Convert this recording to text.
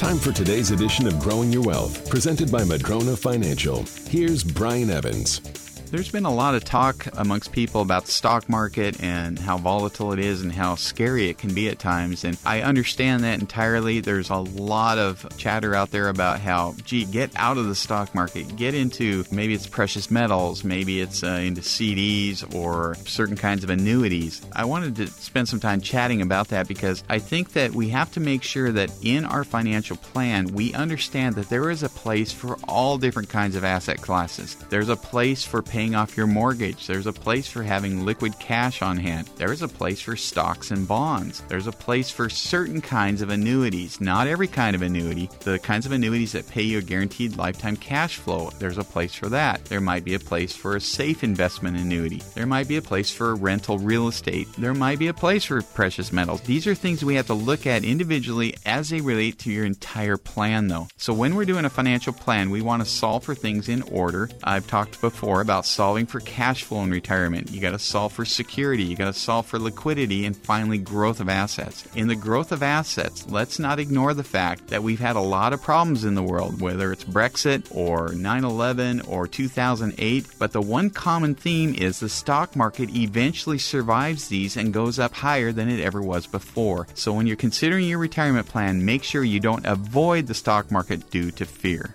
Time for today's edition of Growing Your Wealth, presented by Madrona Financial. Here's Brian Evans. There's been a lot of talk amongst people about the stock market and how volatile it is and how scary it can be at times. And I understand that entirely. There's a lot of chatter out there about how, gee, get out of the stock market, get into maybe it's precious metals, maybe it's uh, into CDs or certain kinds of annuities. I wanted to spend some time chatting about that because I think that we have to make sure that in our financial plan, we understand that there is a place for all different kinds of asset classes. There's a place for paying paying off your mortgage. There's a place for having liquid cash on hand. There is a place for stocks and bonds. There's a place for certain kinds of annuities. Not every kind of annuity. The kinds of annuities that pay you a guaranteed lifetime cash flow. There's a place for that. There might be a place for a safe investment annuity. There might be a place for rental real estate. There might be a place for precious metals. These are things we have to look at individually as they relate to your entire plan, though. So when we're doing a financial plan, we want to solve for things in order. I've talked before about solving for cash flow in retirement. You got to solve for security. You got to solve for liquidity and finally growth of assets. In the growth of assets, let's not ignore the fact that we've had a lot of problems in the world, whether it's Brexit or 9 11 or 2008. But the one common theme is the stock market eventually survives these and goes up higher than it ever was before. So when you're considering your retirement plan, make sure you don't avoid the stock market due to fear.